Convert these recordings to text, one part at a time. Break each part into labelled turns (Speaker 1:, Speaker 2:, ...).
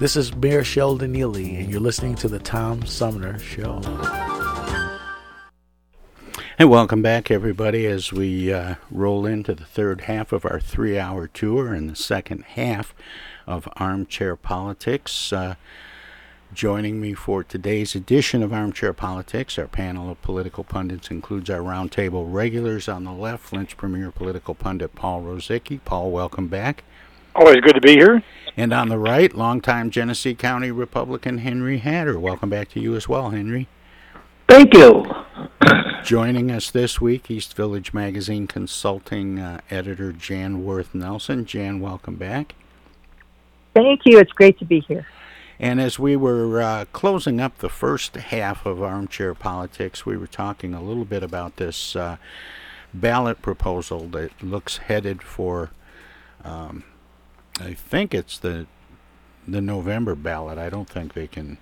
Speaker 1: This is Mayor Sheldon Neely, and you're listening to the Tom Sumner Show.
Speaker 2: And welcome back, everybody, as we uh, roll into the third half of our three hour tour and the second half of Armchair Politics. Uh, joining me for today's edition of Armchair Politics, our panel of political pundits includes our roundtable regulars on the left, Lynch premier political pundit Paul Rosicki. Paul, welcome back.
Speaker 3: Always good to be here.
Speaker 2: And on the right, longtime Genesee County Republican Henry Hatter. Welcome back to you as well, Henry.
Speaker 4: Thank you.
Speaker 2: Joining us this week, East Village Magazine consulting uh, editor Jan Worth Nelson. Jan, welcome back.
Speaker 4: Thank you. It's great to be here.
Speaker 2: And as we were uh, closing up the first half of Armchair Politics, we were talking a little bit about this uh, ballot proposal that looks headed for, um, I think it's the the November ballot. I don't think they can.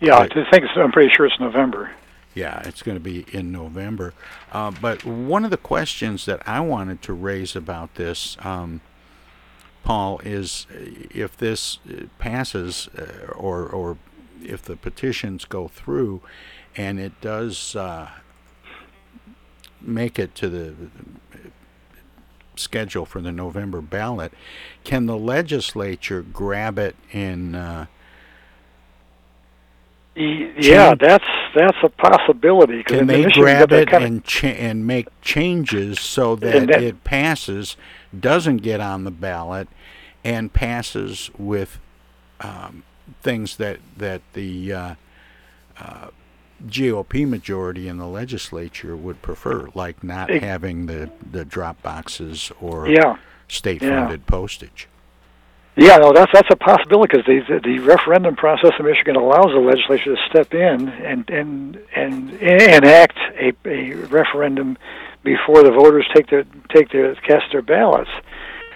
Speaker 3: Yeah, I think it's, I'm pretty sure it's November.
Speaker 2: Yeah, it's going to be in November. Uh, but one of the questions that I wanted to raise about this, um, Paul, is if this passes uh, or or if the petitions go through, and it does uh, make it to the schedule for the November ballot, can the legislature grab it in? Uh,
Speaker 3: yeah, that's that's a possibility.
Speaker 2: Can they grab it and cha- and make changes so that,
Speaker 3: that,
Speaker 2: it passes, doesn't get on the ballot, and passes with um, things that that the uh, uh, GOP majority in the legislature would prefer, like not having the the drop boxes or
Speaker 3: yeah,
Speaker 2: state-funded
Speaker 3: yeah.
Speaker 2: postage.
Speaker 3: Yeah, no, that's that's a possibility because the, the the referendum process in Michigan allows the legislature to step in and and and enact a, a referendum before the voters take their take their cast their ballots.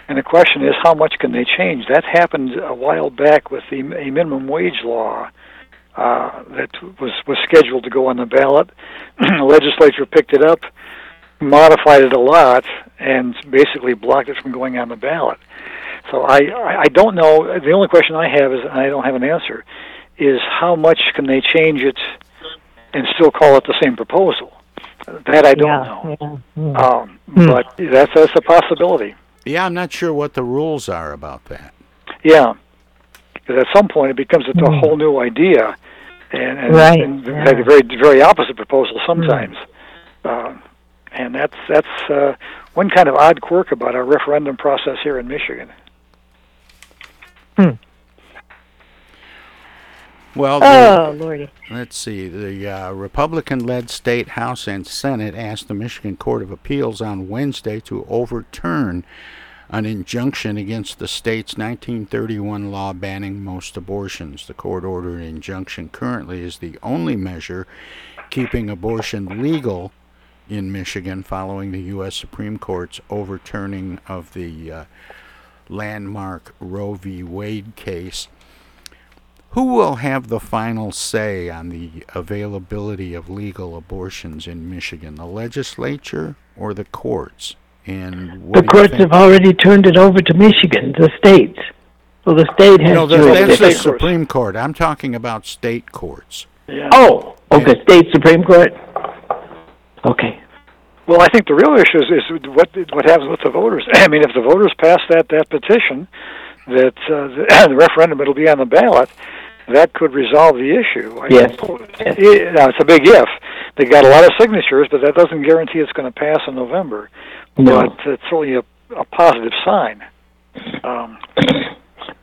Speaker 3: And the question is, how much can they change? That happened a while back with the a minimum wage law uh, that was was scheduled to go on the ballot. the legislature picked it up, modified it a lot, and basically blocked it from going on the ballot. So I I don't know. The only question I have is, and I don't have an answer, is how much can they change it and still call it the same proposal? That I don't
Speaker 4: yeah,
Speaker 3: know.
Speaker 4: Yeah, yeah.
Speaker 3: Um, hmm. But that's that's a possibility.
Speaker 2: Yeah, I'm not sure what the rules are about that.
Speaker 3: Yeah, because at some point it becomes a hmm. whole new idea, and, and,
Speaker 4: right.
Speaker 3: and like a very very opposite proposal sometimes. Hmm. Uh, and that's that's uh, one kind of odd quirk about our referendum process here in Michigan.
Speaker 4: Hmm.
Speaker 2: Well,
Speaker 4: oh, Lordy.
Speaker 2: Let's see. The uh, Republican led state House and Senate asked the Michigan Court of Appeals on Wednesday to overturn an injunction against the state's 1931 law banning most abortions. The court ordered injunction currently is the only measure keeping abortion legal in Michigan following the U.S. Supreme Court's overturning of the uh, landmark Roe v. Wade case. Who will have the final say on the availability of legal abortions in Michigan, the legislature or the courts? And
Speaker 4: the courts have already turned it over to Michigan, the states. Well, the state has.
Speaker 2: No, the, that's the Supreme Court. I'm talking about state courts.
Speaker 3: Yeah.
Speaker 4: Oh, okay, yeah. state Supreme Court. Okay.
Speaker 3: Well, I think the real issue is, is what what happens with the voters. I mean, if the voters pass that that petition, that uh, the, the referendum it'll be on the ballot, that could resolve the issue. I
Speaker 4: Yes.
Speaker 3: It, now, it's a big if. They got a lot of signatures, but that doesn't guarantee it's going to pass in November.
Speaker 4: No.
Speaker 3: But it's certainly a, a positive sign. Um,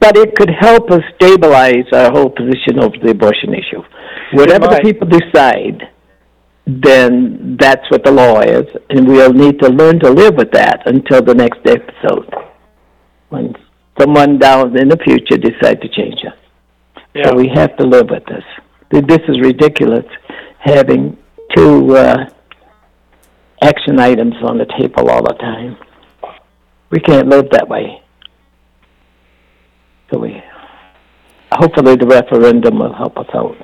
Speaker 4: But it could help us stabilize our whole position over the abortion issue. Whatever the people decide, then that's what the law is, and we'll need to learn to live with that until the next episode, when someone down in the future decide to change us.
Speaker 3: yeah.
Speaker 4: So we have to live with this. This is ridiculous, having two uh, action items on the table all the time. We can't live that way. So we, hopefully, the referendum will help us out.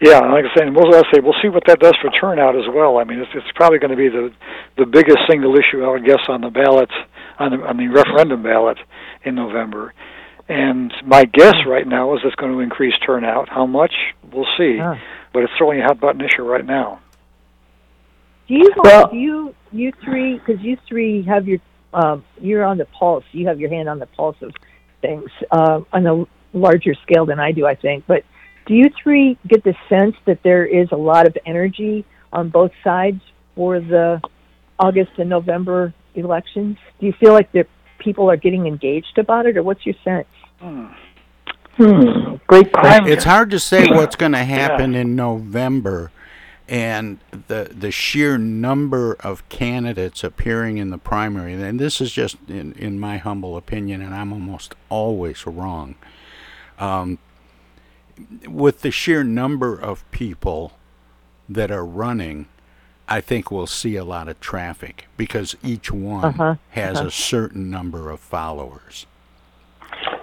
Speaker 3: Yeah, and like I said, we'll, I'll say we'll see what that does for turnout as well. I mean, it's, it's probably going to be the the biggest single issue, I would guess, on the ballot on the on the referendum ballot in November. And my guess right now is it's going to increase turnout. How much? We'll see.
Speaker 5: Ah.
Speaker 3: But it's certainly a hot button issue right now.
Speaker 5: Do you
Speaker 4: Well-
Speaker 5: do you you three because you three have your um, you're on the pulse. You have your hand on the pulse of things uh, on a larger scale than I do, I think. But do you three get the sense that there is a lot of energy on both sides for the August and November elections? Do you feel like that people are getting engaged about it, or what's your sense?
Speaker 3: Hmm.
Speaker 4: Hmm, great question.
Speaker 2: It's hard to say what's going to happen in November, and the the sheer number of candidates appearing in the primary. And this is just in in my humble opinion, and I'm almost always wrong. Um, with the sheer number of people that are running, I think we'll see a lot of traffic because each one
Speaker 5: Uh-huh,
Speaker 2: has
Speaker 5: uh-huh.
Speaker 2: a certain number of followers.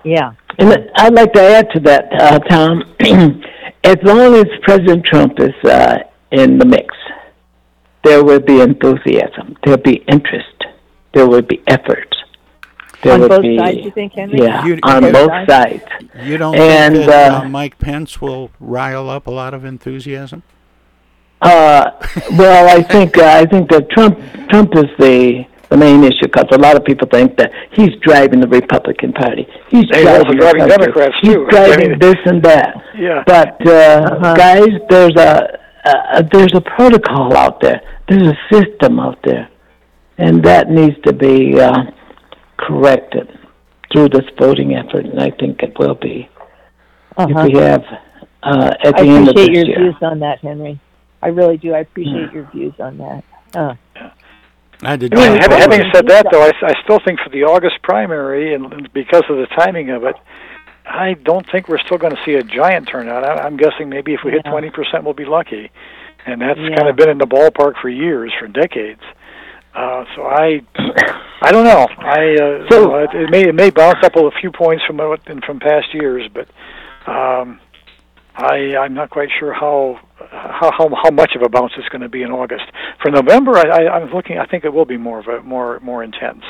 Speaker 5: Yeah.
Speaker 4: And I'd like to add to that, uh, Tom. as long as President Trump is uh, in the mix, there will be enthusiasm. There'll be interest. There will be effort. There
Speaker 5: on
Speaker 4: will
Speaker 5: both
Speaker 4: be,
Speaker 5: sides, you think, Henry?
Speaker 4: Yeah,
Speaker 2: You-
Speaker 4: on
Speaker 2: you-
Speaker 4: both sides.
Speaker 2: You don't
Speaker 4: And,
Speaker 2: think that uh,
Speaker 4: uh,
Speaker 2: Mike Pence will rile up a lot of enthusiasm?
Speaker 4: Uh, well, I think uh, I think that Trump Trump is the the main issue because a lot of people think that he's driving the Republican Party. He's
Speaker 3: He's
Speaker 4: driving,
Speaker 3: driving. Democrats,
Speaker 4: He's
Speaker 3: too. I
Speaker 4: driving
Speaker 3: mean-
Speaker 4: this and that.
Speaker 3: Yeah.
Speaker 4: But uh,
Speaker 5: Uh-huh.
Speaker 4: guys, there's a uh, there's a protocol out there. There's a system out there, and that needs to be uh, corrected through this voting effort. And I think it will be
Speaker 5: Uh-huh.
Speaker 4: if we have uh, at
Speaker 5: I
Speaker 4: the end of this year.
Speaker 5: I appreciate your views on that, Henry. I really do. I appreciate your views on that. Uh,
Speaker 2: I did.
Speaker 3: I mean, having, having said that, though, I, I still think for the August primary, and and because of the timing of it, I don't think we're still going to see a giant turnout. I, I'm guessing maybe if we hit twenty percent, we'll be lucky, and that's
Speaker 5: Yeah.
Speaker 3: kind of been in the ballpark for years, for decades. Uh, so I, I don't know. I uh,
Speaker 4: So-
Speaker 3: know, it, it may it may bounce up a few points from what from past years, but um, I I'm not quite sure how how how, how much of a bounce it's going to be in August. For November, I, I I'm looking. I think it will be more of a more more intense.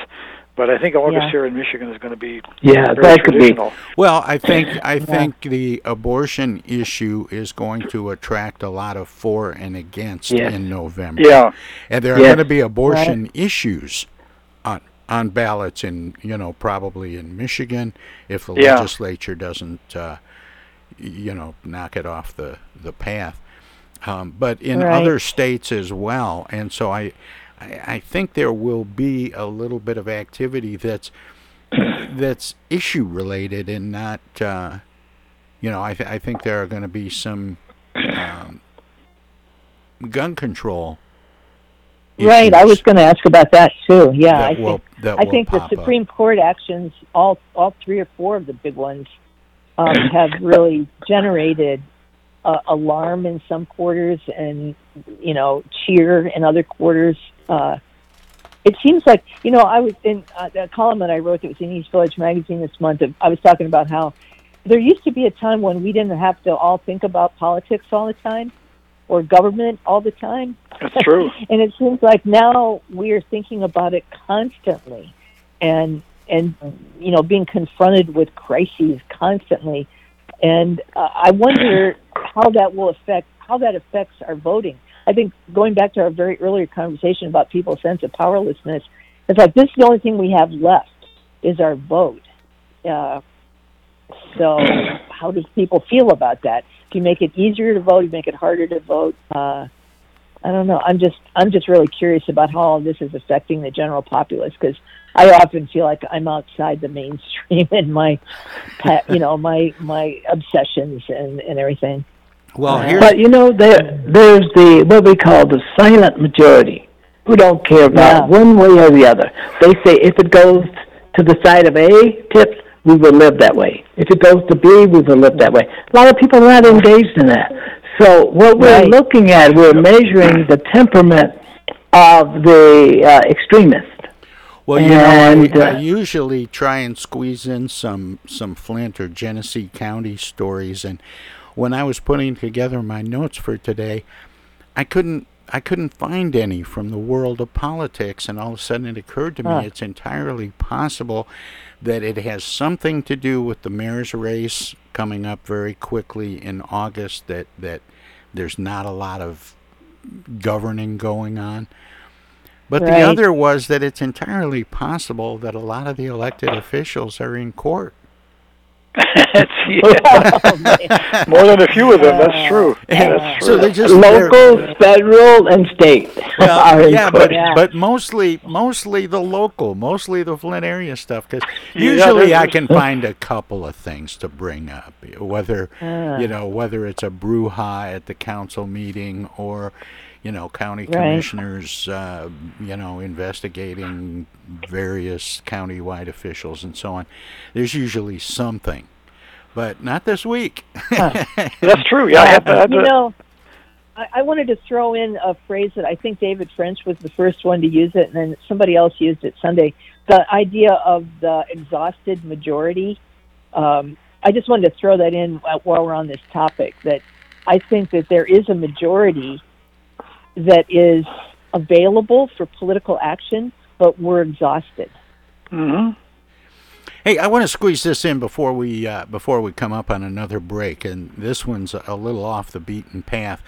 Speaker 3: But I think August
Speaker 5: Yeah.
Speaker 3: here in Michigan is going to be
Speaker 4: Yeah,
Speaker 3: very
Speaker 4: that could be.
Speaker 2: Well, I think I think the abortion issue is going to attract a lot of for and against
Speaker 4: Yes.
Speaker 2: in November.
Speaker 3: Yeah.
Speaker 2: and there are
Speaker 4: Yes.
Speaker 2: going to be abortion issues on on ballots in you know probably in Michigan if the
Speaker 3: Yeah.
Speaker 2: legislature doesn't uh, you know knock it off the the path. Um, but in
Speaker 5: Right.
Speaker 2: other states as well, and so I, I I think there will be a little bit of activity that's that's issue related and not uh, you know I th- I think there are going to be some um, gun control
Speaker 5: right. I was going to ask about that too. Yeah,
Speaker 2: that
Speaker 5: I
Speaker 2: will
Speaker 5: think I think the
Speaker 2: pop up.
Speaker 5: Supreme Court actions, all all three or four of the big ones, um, have really generated uh, alarm in some quarters and you know cheer in other quarters. Uh, it seems like you know I was in uh, a column that I wrote that was in East Village magazine this month. Of, I was talking about how there used to be a time when we didn't have to all think about politics all the time or government all the time.
Speaker 3: That's true.
Speaker 5: and it seems like now we are thinking about it constantly and and you know being confronted with crises constantly and uh, i wonder how that will affect how that affects our voting i think going back to our very earlier conversation about people's sense of powerlessness it's like this is the only thing we have left is our vote uh, So, how do people feel about that? Do you make it easier to vote? Do you make it harder to vote? Uh, I don't know. I'm just I'm just really curious about how all this is affecting the general populace because I often feel like I'm outside the mainstream in my, you know, my my obsessions and and everything.
Speaker 2: Well,
Speaker 5: Uh,
Speaker 2: here's
Speaker 4: But you know, there there's the what we call the silent majority who don't care about
Speaker 5: Yeah.
Speaker 4: one way or the other. They say if it goes to the side of A tips, we will live that way. If it goes to B, we will live that way. A lot of people are not engaged in that. So what we're
Speaker 5: Right.
Speaker 4: looking at, we're measuring the temperament of the uh, extremist.
Speaker 2: Well, you
Speaker 4: And,
Speaker 2: know, I,
Speaker 4: uh,
Speaker 2: I usually try and squeeze in some some Flint or Genesee County stories, and when I was putting together my notes for today, I couldn't I couldn't find any from the world of politics, and all of a sudden it occurred to me
Speaker 5: Huh.
Speaker 2: it's entirely possible that it has something to do with the mayor's race coming up very quickly in August. That that there's not a lot of governing going on. But the other was that it's entirely possible that a lot of the elected officials are in court.
Speaker 3: yeah. More than a few of them. That's true. That's true.
Speaker 2: So they just they're-
Speaker 4: Local, federal, and state
Speaker 2: Well,
Speaker 4: are in
Speaker 2: yeah,
Speaker 4: court.
Speaker 2: but but mostly mostly the local, mostly the Flint area stuff. Because
Speaker 3: Yeah,
Speaker 2: usually I can find a couple of things to bring up, whether you know whether it's a brouhaha at the council meeting or you know county
Speaker 5: Right.
Speaker 2: commissioners, uh, you know investigating various county-wide officials and so on. There's usually something, but not this week.
Speaker 3: That's true. Yeah, I had, I had
Speaker 5: you know, I, I wanted to throw in a phrase that I think David French was the first one to use it, and then somebody else used it Sunday. The idea of the exhausted majority. Um, I just wanted to throw that in while we're on this topic. That I think that there is a majority that is available for political action, but we're exhausted.
Speaker 3: Mhm.
Speaker 2: Hey, I want to squeeze this in before we uh, before we come up on another break, and this one's a little off the beaten path.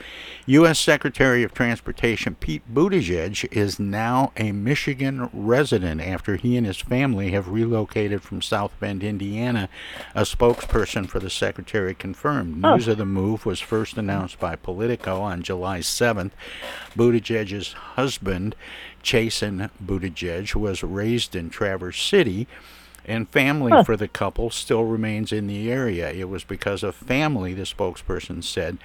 Speaker 2: U.S. Secretary of Transportation Pete Buttigieg is now a Michigan resident after he and his family have relocated from South Bend, Indiana. A spokesperson for the secretary confirmed.
Speaker 5: Oh.
Speaker 2: News of the move was first announced by Politico on July 7th. Buttigieg's husband, Chasten Buttigieg, was raised in Traverse City and family
Speaker 5: Huh.
Speaker 2: for the couple still remains in the area. It was because of family, the spokesperson said,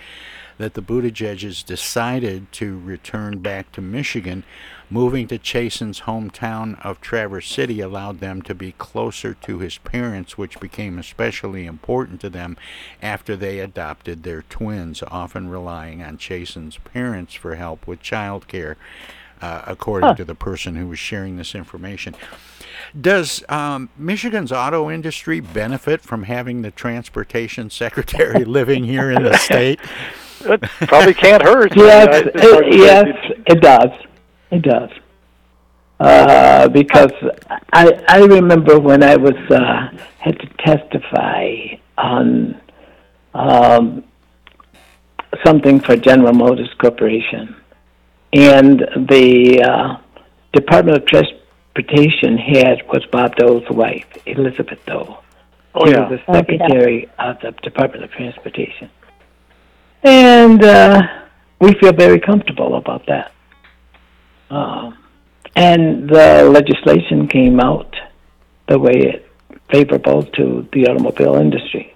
Speaker 2: that the Buttigiegs decided to return back to Michigan. Moving to Chasten's hometown of Traverse City allowed them to be closer to his parents, which became especially important to them after they adopted their twins, often relying on Chasten's parents for help with child care, uh, according
Speaker 5: Huh.
Speaker 2: to the person who was sharing this information. Does um, Michigan's auto industry benefit from having the transportation secretary living here in the state?
Speaker 3: It probably can't hurt.
Speaker 4: Yes,
Speaker 3: I mean, I- it's hard
Speaker 4: it, yes, it does. It does. Uh, because I I remember when I was uh, had to testify on um, something for General Motors Corporation, and the uh, Department of Transportation head was Bob Dole's wife, Elizabeth Dole.
Speaker 3: Oh,
Speaker 4: she
Speaker 3: yeah.
Speaker 4: was the secretary of the Department of Transportation. And uh, we feel very comfortable about that. Uh, and the legislation came out the way it favorable to the automobile industry.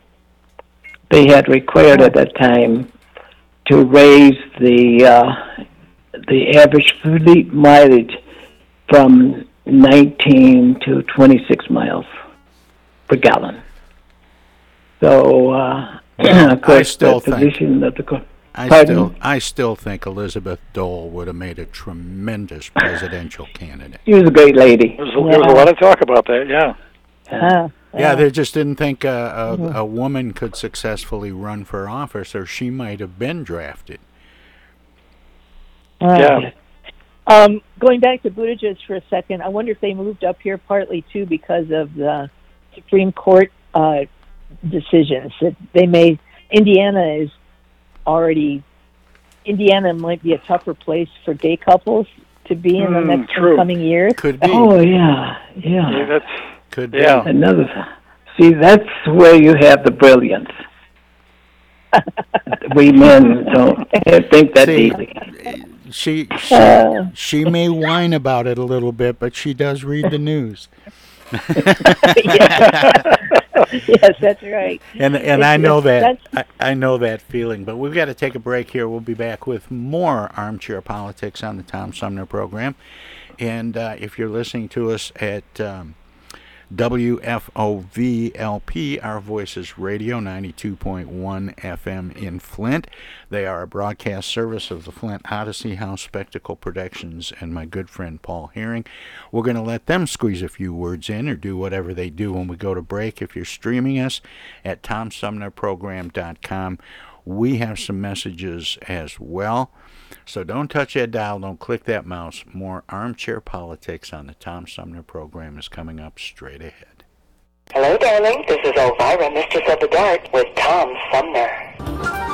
Speaker 4: They had required at that time to raise the uh, the average fleet mileage from 19 to 26 miles per gallon. So, uh,
Speaker 2: Well,
Speaker 4: of course,
Speaker 2: I still
Speaker 4: the
Speaker 2: think-
Speaker 4: position of the co-
Speaker 2: I
Speaker 4: Pardon?
Speaker 2: still, I still think Elizabeth Dole would have made a tremendous presidential candidate.
Speaker 4: She was a great lady.
Speaker 3: There's, a- there's a lot of talk about that. Yeah.
Speaker 5: Uh,
Speaker 2: Yeah, they just didn't think a, a, a woman could successfully run for office, or she might have been drafted.
Speaker 5: Uh,
Speaker 3: Yeah.
Speaker 5: Um, going back to Buttigieg for a second, I wonder if they moved up here partly too because of the Supreme Court uh, decisions that they may. Indiana is already. Indiana might be a tougher place for gay couples to be in the
Speaker 3: Hmm,
Speaker 5: next
Speaker 3: true.
Speaker 5: coming years.
Speaker 2: Could be.
Speaker 4: Oh yeah,
Speaker 3: Yeah,
Speaker 4: yeah.
Speaker 3: that's
Speaker 2: Could be.
Speaker 3: yeah.
Speaker 4: Another See, that's where you have the brilliance. we men don't think that
Speaker 2: See,
Speaker 4: deeply.
Speaker 2: She she,
Speaker 4: Uh.
Speaker 2: she may whine about it a little bit, but she does read the news.
Speaker 5: yes, that's right.
Speaker 2: And and
Speaker 5: It's-
Speaker 2: I know that I, I know that feeling. But we've got to take a break here. We'll be back with more armchair politics on the Tom Sumner program. And uh, if you're listening to us at um, WFOVLP, Our Voices Radio, 92.1 FM in Flint. They are a broadcast service of the Flint Odyssey House Spectacle Productions and my good friend Paul Herring. We're going to let them squeeze a few words in or do whatever they do when we go to break. If you're streaming us at TomSumnerProgram.com, we have some messages as well. So don't touch that dial, don't click that mouse. More armchair politics on the Tom Sumner program is coming up straight ahead.
Speaker 6: Hello, darling. This is Elvira, Mistress of the Dark, with Tom Sumner.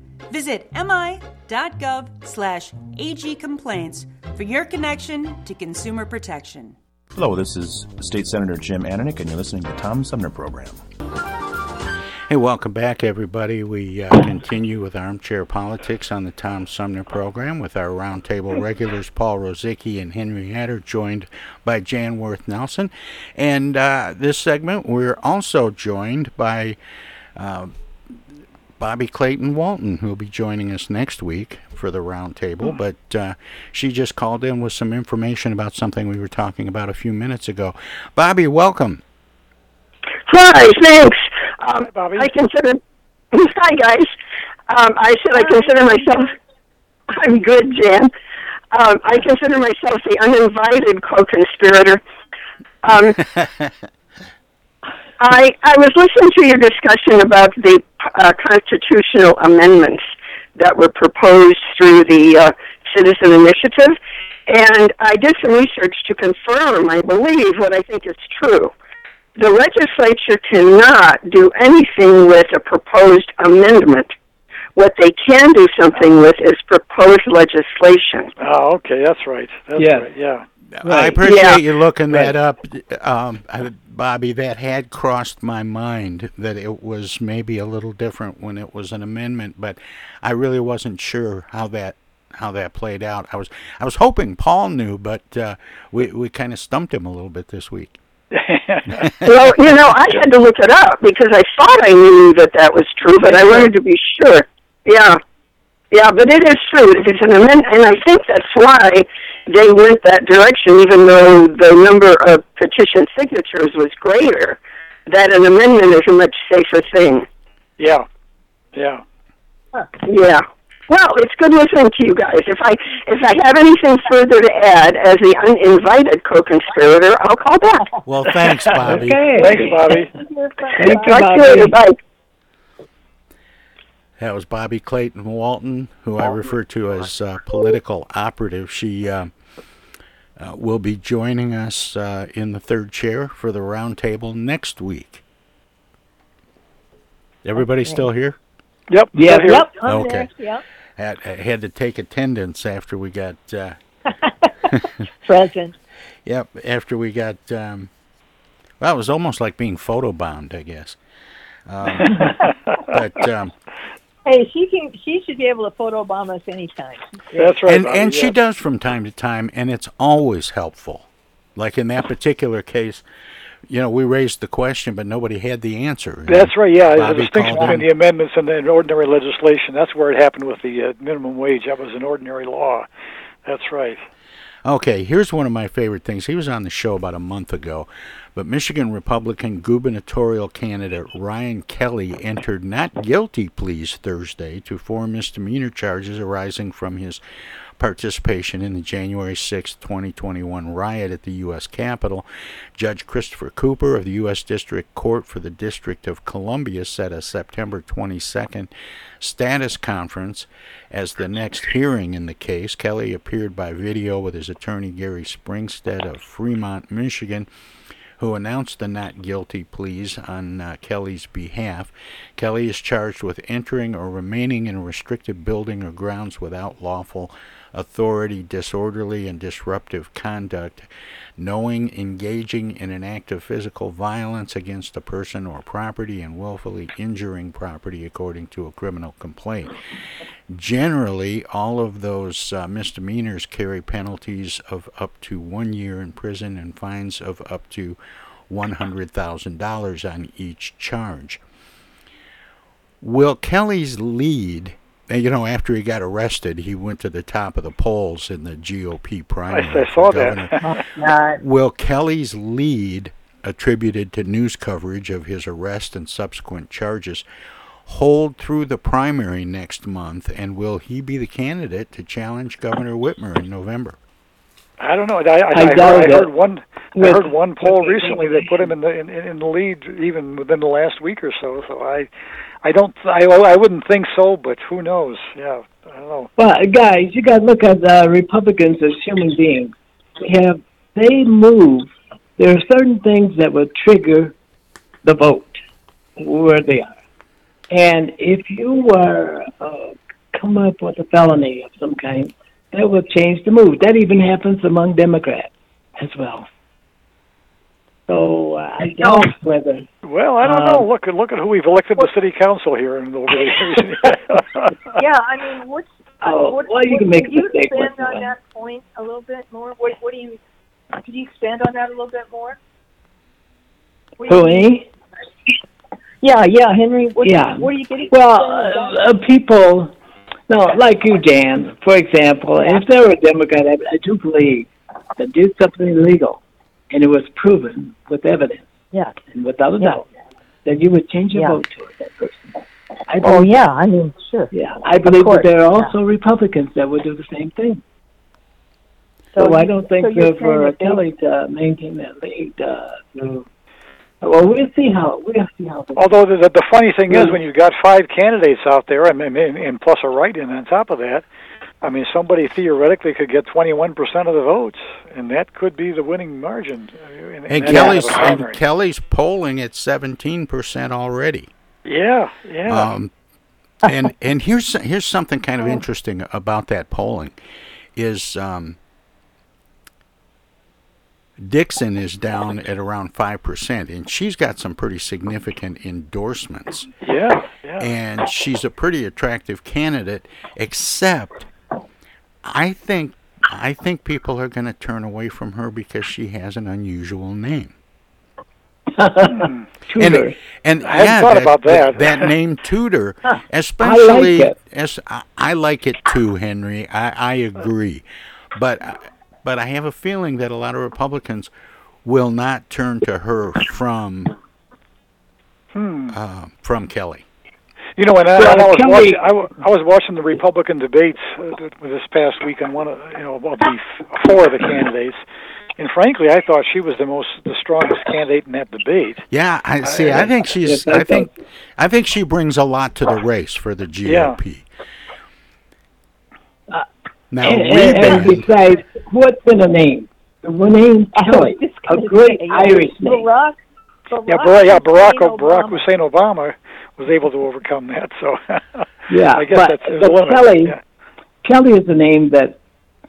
Speaker 7: Visit mi.gov slash agcomplaints for your connection to consumer protection.
Speaker 8: Hello, this is State Senator Jim Ananich, and you're listening to the Tom Sumner Program.
Speaker 2: Hey, welcome back, everybody. We uh, continue with Armchair Politics on the Tom Sumner program with our roundtable regulars, Paul Rosicki and Henry Hatter, joined by Jan Worth Nelson. And uh, this segment, we're also joined by uh, Bobby Clayton Walton, who will be joining us next week for the roundtable. But uh, she just called in with some information about something we were talking about a few minutes ago. Bobby, welcome.
Speaker 9: Hi, thanks. Um, Bobby I consider. Hi, guys. Um, I said I consider myself. I'm good, Jan. Um, I consider myself the uninvited co-conspirator. Um, I I was listening to your discussion about the uh, constitutional amendments that were proposed through the uh, citizen initiative, and I did some research to confirm. I believe what I think is true the legislature cannot do anything with a proposed amendment. What they can do something with is proposed legislation.
Speaker 3: Oh, okay, that's right. That's
Speaker 2: Yeah.
Speaker 3: right. Yeah.
Speaker 2: I appreciate
Speaker 9: Yeah.
Speaker 2: you looking that up, um, I- Bobby. That had crossed my mind that it was maybe a little different when it was an amendment, but I really wasn't sure how that how that played out. I was I was hoping Paul knew, but uh, we we kind of stumped him a little bit this week.
Speaker 9: well, you know, I had to look it up because I thought I knew that that was true, but I wanted to be sure. Yeah. Yeah, but it is true. It is an amendment, and I think that's why they went that direction, even though the number of petition signatures was greater. That an amendment is a much safer thing.
Speaker 3: Yeah. Yeah.
Speaker 9: Yeah. Well, it's good listening to you guys. If I if I have anything further to add as the uninvited co-conspirator, I'll call back.
Speaker 2: Well, thanks, Bobby.
Speaker 3: okay, Thanks, Bobby.
Speaker 9: Thank you, Talk to you later. Bye.
Speaker 2: That was Bobby Clayton Walton, who I refer to as uh, political operative. She uh, uh, will be joining us uh, in the third chair for the roundtable next week. Everybody
Speaker 9: Okay.
Speaker 2: still here?
Speaker 3: Yep.
Speaker 9: Yep,
Speaker 3: still here.
Speaker 9: yep, I'm
Speaker 2: okay.
Speaker 9: there, yep.
Speaker 2: Had, had to take attendance after we got. Uh,
Speaker 10: Present.
Speaker 2: Yep, after we got. Um, well, it was almost like being photobombed, I guess. Um, but um,
Speaker 10: Hey, she can. She should be able to photobomb us anytime. That's right.
Speaker 2: And and she does from time to time, and it's always helpful. Like in that particular case, you know, we raised the question, but nobody had the answer.
Speaker 3: That's right. Yeah, there's a distinction between the amendments and the ordinary legislation. That's where it happened with the uh, minimum wage. That was an ordinary law. That's right.
Speaker 2: Okay, here's one of my favorite things. He was on the show about a month ago, but Michigan Republican gubernatorial candidate Ryan Kelly entered not guilty pleas Thursday to four misdemeanor charges arising from his participation in the January 6, 2021 riot at the U.S. Capitol. Judge Christopher Cooper of the U.S. District Court for the District of Columbia set a September 22nd status conference as the next hearing in the case. Kelly appeared by video with his attorney Gary Springstead of Fremont, Michigan who announced the not guilty pleas on uh, Kelly's behalf. Kelly is charged with entering or remaining in a restricted building or grounds without lawful authority, disorderly and disruptive conduct, knowing, engaging in an act of physical violence against a person or property, and willfully injuring property according to a criminal complaint. Generally, all of those uh, misdemeanors carry penalties of up to one year in prison and fines of up to $100,000 on each charge. Will Kelly's lead, you know, after he got arrested, he went to the top of the polls in the GOP primary.
Speaker 3: I
Speaker 2: for
Speaker 3: saw
Speaker 2: governor.
Speaker 3: that.
Speaker 2: Will Kelly's lead, attributed to news coverage of his arrest and subsequent charges, hold through the primary next month? And will he be the candidate to challenge Governor Whitmer in November?
Speaker 3: I don't know. I, I,
Speaker 2: I
Speaker 3: I, heard, I heard one. I heard one poll recently that put him in the in, in the lead even within the last week or so. So I, I don't. I I wouldn't think so, but who knows? Yeah, I don't know.
Speaker 4: Well, guys, you got to look at the Republicans as human beings. They have they move. There are certain things that will trigger the vote where they are, and if you are uh, come up with a felony of some kind, that will change the mood. That even happens among Democrats as well. So uh, I doubt whether.
Speaker 3: Well, I don't
Speaker 4: Um,
Speaker 3: know. Look at look at who we've elected to city council here in over the years.
Speaker 10: yeah, I mean, what's
Speaker 4: Oh,
Speaker 10: what,
Speaker 4: well, you
Speaker 10: what-
Speaker 4: can make a
Speaker 10: you
Speaker 4: mistake
Speaker 10: expand on
Speaker 4: that.
Speaker 10: that point a little bit more? What, what do you? Could you expand on that a little bit more? What
Speaker 4: Who, me?
Speaker 10: Yeah, yeah, Henry. What,
Speaker 4: Yeah.
Speaker 10: What are you getting?
Speaker 4: Well, uh, uh, people, no, like you, Dan, for example, if they were a Democrat, I, I do believe that did something illegal, and it was proven with evidence
Speaker 10: yeah.
Speaker 4: and without a
Speaker 10: Yeah.
Speaker 4: doubt, that you would change your
Speaker 10: Yeah.
Speaker 4: vote to that person. I
Speaker 10: Oh yeah, I mean, sure.
Speaker 4: Yeah, I believe that there are
Speaker 10: yeah.
Speaker 4: also Republicans that would do the same thing. So,
Speaker 10: So
Speaker 4: I don't think
Speaker 10: you're
Speaker 4: that for
Speaker 10: saying
Speaker 4: Kelly to maintain that lead, uh, no. well, we'll see how we'll see how.
Speaker 3: Although the, the funny thing is, when you've got five candidates out there, and, and, and plus a write-in on top of that, I mean, somebody theoretically could get 21% of the votes, and that could be the winning margin. uh, in-
Speaker 2: And Kelly's
Speaker 3: kind of a
Speaker 2: and. Kelly's polling at seventeen percent already.
Speaker 3: Yeah, yeah.
Speaker 2: Um, and and here's here's something kind of interesting about that polling, is um, Dixon is down at around five percent, and she's got some pretty significant endorsements.
Speaker 3: yeah, yeah.
Speaker 2: and she's a pretty attractive candidate. Except, I think I think people are going to turn away from her because she has an unusual name. and
Speaker 4: Tudor.
Speaker 2: and
Speaker 3: I hadn't
Speaker 2: yeah,
Speaker 3: thought
Speaker 2: that,
Speaker 3: about that.
Speaker 2: that name Tudor, especially
Speaker 4: it.
Speaker 2: as I, I like it too, Henry. I, I agree, but but I have a feeling that a lot of Republicans will not turn to her from
Speaker 3: Hmm.
Speaker 2: uh, from Kelly.
Speaker 3: You know, and I,
Speaker 4: Well,
Speaker 3: I was
Speaker 4: Kelly-
Speaker 3: watching. I, w- I was watching the Republican debates uh, this past week on one of you know of the four of the candidates, and frankly, I thought she was the most the strongest candidate in that debate.
Speaker 2: Yeah, I see. I think she's.
Speaker 4: Yes, I
Speaker 2: I think. I think she brings a lot to the race for the
Speaker 3: Yeah.
Speaker 2: GOP. Now,
Speaker 4: and, and, and
Speaker 2: Rebandt,
Speaker 4: besides, what's in a name? The name Kelly, a
Speaker 10: gonna
Speaker 4: great
Speaker 10: say,
Speaker 4: Irish name.
Speaker 10: Barack. Barack
Speaker 3: Yeah, Barack, yeah, Barack,
Speaker 10: Hussein
Speaker 3: Barack Hussein Obama was able to overcome that. So
Speaker 4: Yeah,
Speaker 3: I guess
Speaker 4: but,
Speaker 3: that's there's
Speaker 4: but
Speaker 3: limit.
Speaker 4: Kelly,
Speaker 3: Yeah.
Speaker 4: Kelly is the name that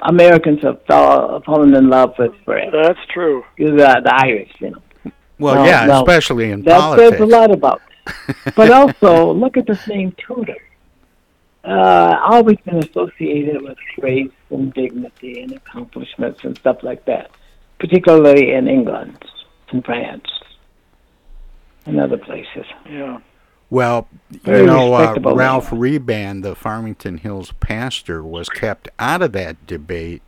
Speaker 4: Americans have fall, fallen in love with forever.
Speaker 3: That's true.
Speaker 4: Is uh, the Irish, you know.
Speaker 2: well,
Speaker 4: No,
Speaker 2: yeah,
Speaker 4: no.
Speaker 2: especially in
Speaker 4: That
Speaker 2: politics.
Speaker 4: says a lot about. but also, look at this name Tudor. Uh, always been associated with grace and dignity and accomplishments and stuff like that, particularly in England and France and other places.
Speaker 3: Yeah.
Speaker 2: Well, you
Speaker 4: Very
Speaker 2: know, uh, Ralph Rebandt, the Farmington Hills pastor, was kept out of that debate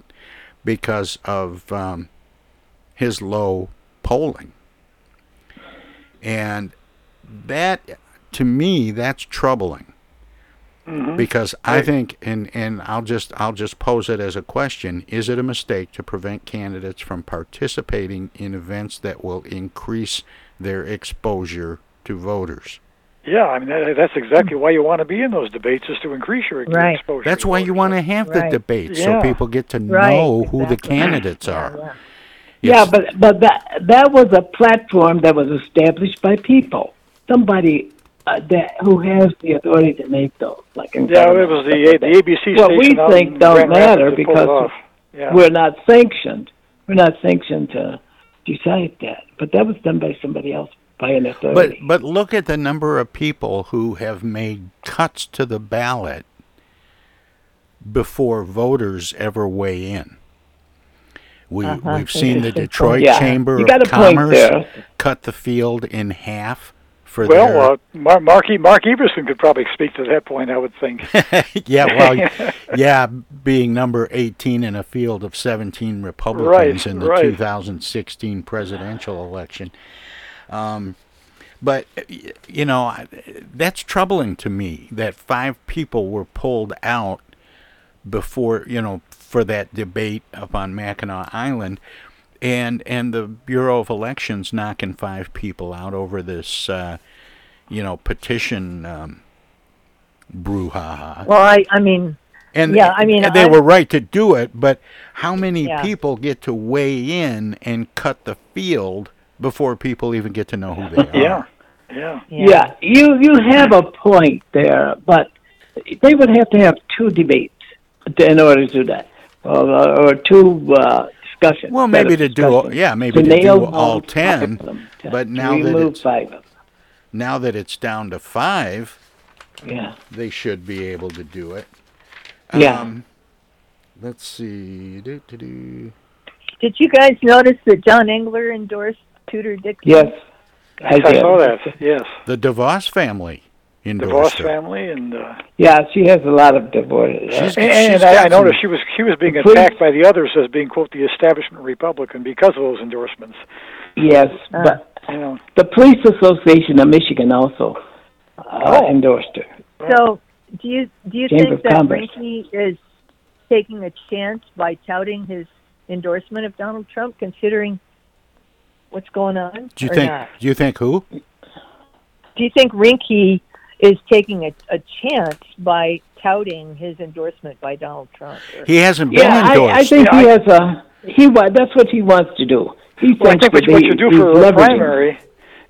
Speaker 2: because of um, his low polling. And that, to me, that's troubling
Speaker 3: Mhm.
Speaker 2: because I think, and and I'll just I'll just pose it as a question: Is it a mistake to prevent candidates from participating in events that will increase their exposure to voters?
Speaker 3: Yeah, I mean that, that's exactly why you want to be in those debates is to increase your
Speaker 10: Right.
Speaker 3: exposure.
Speaker 2: That's why you want to have the
Speaker 10: Right.
Speaker 2: debates
Speaker 3: Yeah.
Speaker 2: so people get to
Speaker 10: Right,
Speaker 2: know who the candidates are.
Speaker 10: yeah.
Speaker 4: Yeah,
Speaker 2: It's-
Speaker 4: but but that that was a platform that was established by people, somebody uh, that who has the authority to make those. Like
Speaker 3: Yeah, it was the
Speaker 4: stuff
Speaker 3: the. ABC
Speaker 4: What
Speaker 3: station.
Speaker 4: we think
Speaker 3: in
Speaker 4: don't
Speaker 3: Grand
Speaker 4: matter
Speaker 3: that pulled it
Speaker 4: because
Speaker 3: yeah.
Speaker 4: we're not sanctioned. We're not sanctioned to decide that. But that was done by somebody else, by an
Speaker 2: But
Speaker 4: authority.
Speaker 2: but look at the number of people who have made cuts to the ballot before voters ever weigh in. We
Speaker 10: Uh-huh.
Speaker 2: we've seen the Detroit.
Speaker 4: Yeah,
Speaker 2: Chamber
Speaker 4: you
Speaker 2: of
Speaker 4: got a point
Speaker 2: Commerce cut the field in half for their
Speaker 3: Well, uh, Mark Mark, E- Mark Everson could probably speak to that point. I would think.
Speaker 2: yeah, well, yeah, being number 18 in a field of 17 Republicans
Speaker 3: Right,
Speaker 2: in the
Speaker 3: right.
Speaker 2: 2016 presidential election. Um, but, you know, that's troubling to me that five people were pulled out before, you know, for that debate up on Mackinac Island. And, and the Bureau of Elections knocking five people out over this, uh, you know, petition um, brouhaha.
Speaker 10: Well, I, I mean,
Speaker 2: And
Speaker 10: yeah, I mean,
Speaker 2: they
Speaker 10: I-
Speaker 2: were right to do it, but how many
Speaker 10: Yeah.
Speaker 2: people get to weigh in and cut the field before people even get to know who they are?
Speaker 3: yeah, yeah.
Speaker 4: yeah, you you have a point there, but they would have to have two debates in order to do that, or, or two uh, discussions.
Speaker 2: Well, maybe
Speaker 4: of
Speaker 2: to do all, yeah, maybe to
Speaker 4: nail
Speaker 2: do all ten.
Speaker 4: them, to-
Speaker 2: But now that it's
Speaker 4: five of them.
Speaker 2: now that it's down to five,
Speaker 4: Yeah.
Speaker 2: they should be able to do it.
Speaker 4: Yeah.
Speaker 2: Um, let's see. Do, do, do.
Speaker 10: Did you guys notice that John Engler endorsed Tudor Dixon?
Speaker 4: Yes, I
Speaker 3: I saw that. Yes,
Speaker 2: The DeVos family
Speaker 3: the
Speaker 2: endorsed
Speaker 3: Voss
Speaker 2: her.
Speaker 3: family, and uh,
Speaker 4: Yeah, she has a lot of divorce.
Speaker 2: She's-
Speaker 3: and, and I, I noticed she was she was being
Speaker 4: Please.
Speaker 3: attacked by the others as being quote the establishment Republican because of those endorsements.
Speaker 4: yes,
Speaker 10: Uh,
Speaker 4: but
Speaker 3: You know,
Speaker 4: the Police Association of Michigan also uh,
Speaker 3: Oh.
Speaker 4: endorsed her.
Speaker 10: So, do you do you
Speaker 4: Chamber
Speaker 10: think that
Speaker 4: Commerce.
Speaker 10: Rinke is taking a chance by touting his endorsement of Donald Trump, considering what's going on?
Speaker 2: Do you
Speaker 10: or
Speaker 2: think?
Speaker 10: not?
Speaker 2: Do you think who?
Speaker 10: Do you think Rinke is taking a, a chance by touting his endorsement by Donald Trump? Or-
Speaker 2: He hasn't been
Speaker 4: Yeah, I,
Speaker 2: endorsed.
Speaker 4: I think
Speaker 3: Yeah,
Speaker 4: he
Speaker 3: I-
Speaker 4: has a he. wa- That's what he wants to do. He
Speaker 3: well, I
Speaker 4: thinks
Speaker 3: think what
Speaker 4: that
Speaker 3: you, what
Speaker 4: he-
Speaker 3: you do for a
Speaker 4: leveraging-
Speaker 3: primary,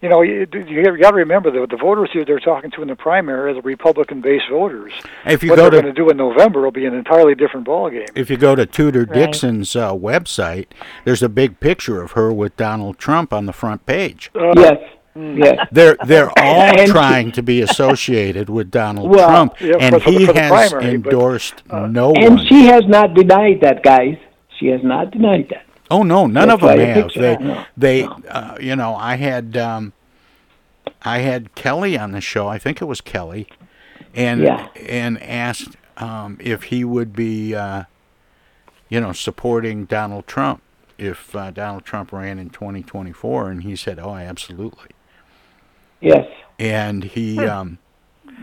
Speaker 3: you know, you, you got to remember the the voters who they're talking to in the primary are the Republican-based voters.
Speaker 2: If you
Speaker 3: what
Speaker 2: go
Speaker 3: they're
Speaker 2: to
Speaker 3: going to do in November will be an entirely different ballgame.
Speaker 2: if you go to Tudor
Speaker 10: Right.
Speaker 2: Dixon's uh, website, there's a big picture of her with Donald Trump on the front page.
Speaker 3: Uh,
Speaker 4: Yes,
Speaker 3: Hmm.
Speaker 4: yes.
Speaker 2: They're they're all
Speaker 4: And-
Speaker 2: trying to be associated with Donald
Speaker 4: Well,
Speaker 2: Trump,
Speaker 3: yeah,
Speaker 2: and
Speaker 3: for- for
Speaker 2: he
Speaker 3: for
Speaker 2: has
Speaker 3: primary, but,
Speaker 2: endorsed
Speaker 3: uh,
Speaker 2: no
Speaker 4: And
Speaker 2: one.
Speaker 4: she has not denied that, guys. She has not denied that.
Speaker 2: oh no, none
Speaker 4: That's
Speaker 2: of them
Speaker 4: why
Speaker 2: have. They.
Speaker 4: No,
Speaker 2: they
Speaker 4: no.
Speaker 2: uh, you know I had um, I had Kelly on the show. I think it was Kelly, and
Speaker 4: Yeah.
Speaker 2: and asked um, if he would be uh, you know supporting Donald Trump if uh, Donald Trump ran in 2024, and he said, "Oh, absolutely."
Speaker 4: Yes.
Speaker 2: And he, um,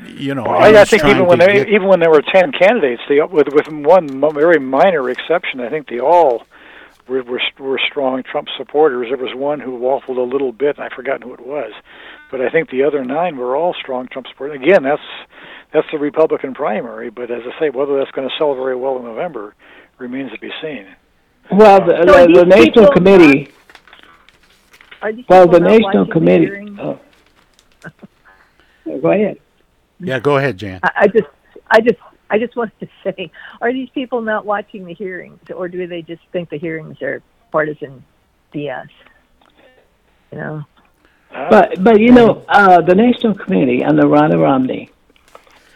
Speaker 2: you know,
Speaker 3: Well, I, I think even when they,
Speaker 2: get-
Speaker 3: even when there were ten candidates, they with with one very minor exception, I think they all were were, were strong Trump supporters. There was one who waffled a little bit, and I've forgotten who it was, but I think the other nine were all strong Trump supporters. Again, that's that's the Republican primary, but as I say, whether that's going to sell very well in November remains to be seen.
Speaker 4: Well, the,
Speaker 10: So are
Speaker 4: the, the national committee.
Speaker 10: Are
Speaker 4: Well, the national committee. Oh. Go ahead.
Speaker 2: yeah, go ahead, Jan.
Speaker 10: I, I just, I just, I just wanted to say, are these people not watching the hearings, or do they just think the hearings are partisan BS? You know.
Speaker 4: But but you know uh, the national committee under Ronna Romney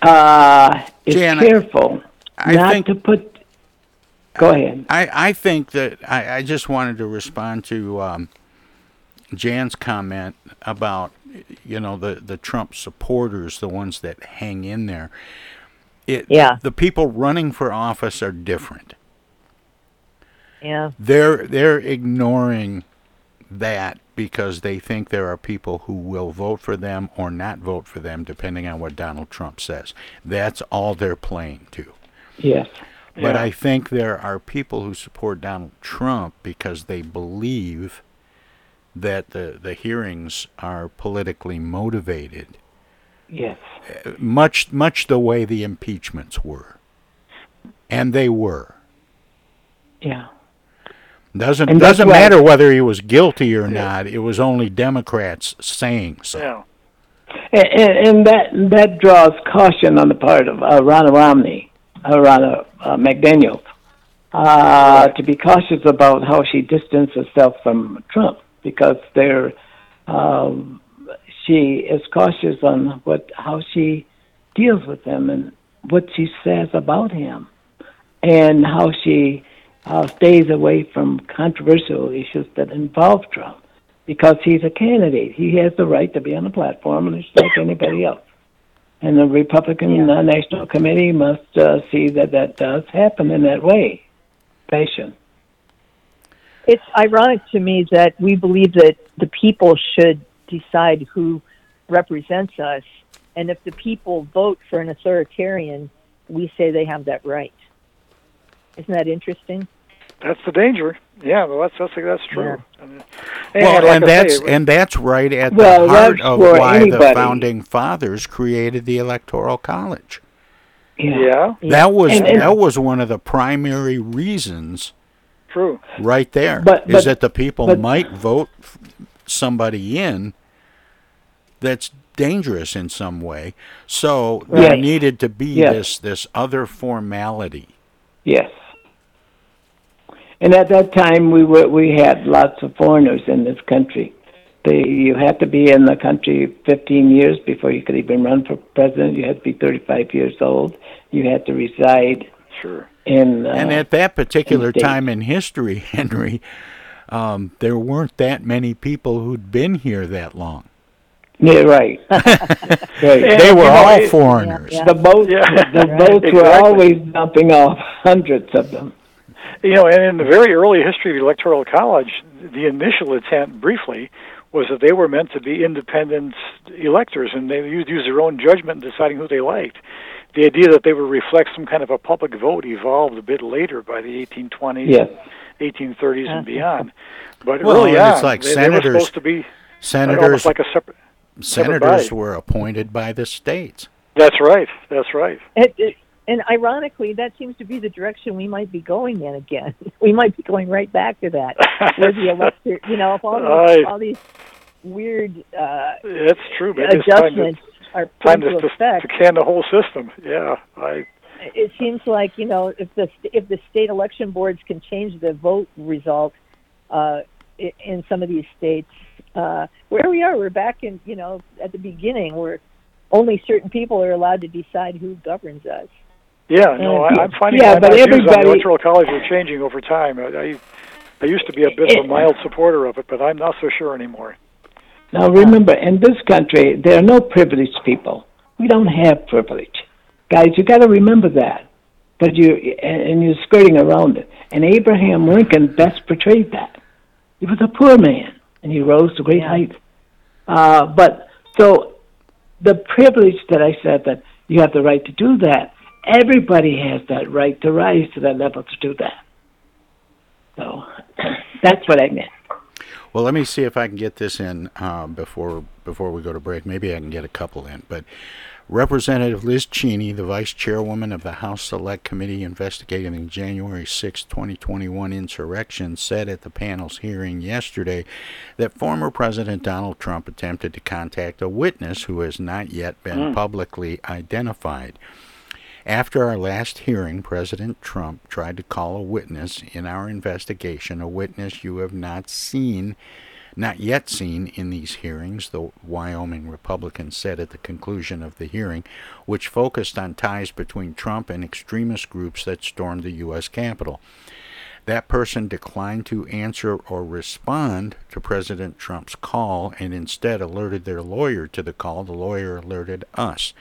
Speaker 4: uh, is
Speaker 2: Jan, I-
Speaker 4: careful
Speaker 2: I
Speaker 4: not
Speaker 2: think-
Speaker 4: to put. Go ahead.
Speaker 2: I, I think that I, I just wanted to respond to um, Jan's comment about you know the, the Trump supporters, the ones that hang in there. It,
Speaker 10: Yeah.
Speaker 2: The people running for office are different.
Speaker 10: Yeah.
Speaker 2: They're they're ignoring that because they think there are people who will vote for them or not vote for them depending on what Donald Trump says. That's all they're playing to.
Speaker 4: Yes.
Speaker 2: But
Speaker 3: Yeah.
Speaker 2: I think there are people who support Donald Trump because they believe that the, the hearings are politically motivated,
Speaker 4: Yes.
Speaker 2: uh, much much the way the impeachments were, and they were.
Speaker 4: Yeah.
Speaker 2: Doesn't
Speaker 4: And
Speaker 2: doesn't
Speaker 4: why-
Speaker 2: matter whether he was guilty or not. It was only Democrats saying so.
Speaker 3: Yeah.
Speaker 4: And, and, and that that draws caution on the part of uh, Ronna Romney, uh, Ronna uh, McDaniel, uh, to be cautious about how she distanced herself from Trump because they're, um, she is cautious on what how she deals with him and what she says about him, and how she uh, stays away from controversial issues that involve Trump because he's a candidate. He has the right to be on the platform, and it's like anybody else. And the Republican uh, National Committee must uh, see that that does happen in that way, fashion.
Speaker 10: It's ironic to me that we believe that the people should decide who represents us, and if the people vote for an authoritarian, we say they have that right. Isn't that interesting?
Speaker 3: That's the danger. Yeah, well, that's that's that's true. And,
Speaker 2: Well,
Speaker 3: like
Speaker 2: and
Speaker 3: I say,
Speaker 2: that's and that's right at
Speaker 4: Well,
Speaker 2: the heart of
Speaker 4: for
Speaker 2: why the founding fathers created the Electoral College.
Speaker 3: yeah,
Speaker 2: That was
Speaker 4: And- and-
Speaker 2: that was one of the primary reasons
Speaker 3: true.
Speaker 2: right there is
Speaker 4: But- but-
Speaker 2: that the people
Speaker 4: but-
Speaker 2: might vote somebody in that's dangerous in some way. So there needed to be
Speaker 4: Yes.
Speaker 2: this this other formality.
Speaker 4: Yes. And at that time, we were we had lots of foreigners in this country. They, you had to be in the country 15 years before you could even run for president. You had to be 35 years old. You had to reside
Speaker 3: Sure.
Speaker 4: in. Uh,
Speaker 2: and at that particular
Speaker 4: in
Speaker 2: time in history, Henry, um, there weren't that many people who'd been here that long.
Speaker 4: Yeah, right. right.
Speaker 2: They were all foreigners.
Speaker 4: The boats,
Speaker 3: Yeah.
Speaker 4: the boats were
Speaker 3: Exactly.
Speaker 4: always dumping off, hundreds of them.
Speaker 3: You know, and in the very early history of the Electoral College, the initial intent, briefly, was that they were meant to be independent electors, and they used use their own judgment in deciding who they liked. The idea that they would reflect some kind of a public vote evolved a bit later by the 1820s,
Speaker 4: Yes.
Speaker 3: 1830s, and beyond. But
Speaker 2: Well,
Speaker 3: early on,
Speaker 2: it's like
Speaker 3: they, they were
Speaker 2: senators-
Speaker 3: supposed to be
Speaker 2: Senators,
Speaker 3: almost like a separate.
Speaker 2: senators
Speaker 3: body.
Speaker 2: were appointed by the states.
Speaker 3: That's right. That's right.
Speaker 10: It, it, and ironically, that seems to be the direction we might be going in again. We might be going right back to that, where the elector, you know, if all these,
Speaker 3: Right.
Speaker 10: all these weird uh,
Speaker 3: That's true. Maybe it's time to,
Speaker 10: adjustments are put
Speaker 3: time to,
Speaker 10: effect,
Speaker 3: to can the whole system. Yeah, I
Speaker 10: it seems like you know if the if the state election boards can change the vote result uh, in some of these states, uh, where we are, we're back in you know at the beginning where only certain people are allowed to decide who governs us.
Speaker 3: Yeah, no, I, I'm finding
Speaker 4: Yeah, but
Speaker 3: on
Speaker 4: everybody-
Speaker 3: the electoral college are changing over time. I, I used to be a bit of a mild supporter of it, but I'm not so sure anymore.
Speaker 4: Now remember, in this country, there are no privileged people. We don't have privilege, guys. You got to remember that. But you and and you're skirting around it. And Abraham Lincoln best portrayed that. He was a poor man, and he rose to great heights. Uh, but so the privilege that I said that you have the right to do that. Everybody has that right to rise to that level to do that. So that's what I meant.
Speaker 2: Well, let me see if I can get this in uh, before before we go to break. Maybe I can get a couple in. But Representative Liz Cheney, the vice chairwoman of the House Select Committee investigating the January 6, 2021 insurrection, said at the panel's hearing yesterday that former President Donald Trump attempted to contact a witness who has not yet been
Speaker 11: Mm.
Speaker 2: publicly identified. After our last hearing, President Trump tried to call a witness in our investigation, a witness you have not seen, not yet seen in these hearings, the Wyoming Republican said at the conclusion of the hearing, which focused on ties between Trump and extremist groups that stormed the U.S. Capitol. That person declined to answer or respond to President Trump's call and instead alerted their lawyer to the call. The lawyer alerted us.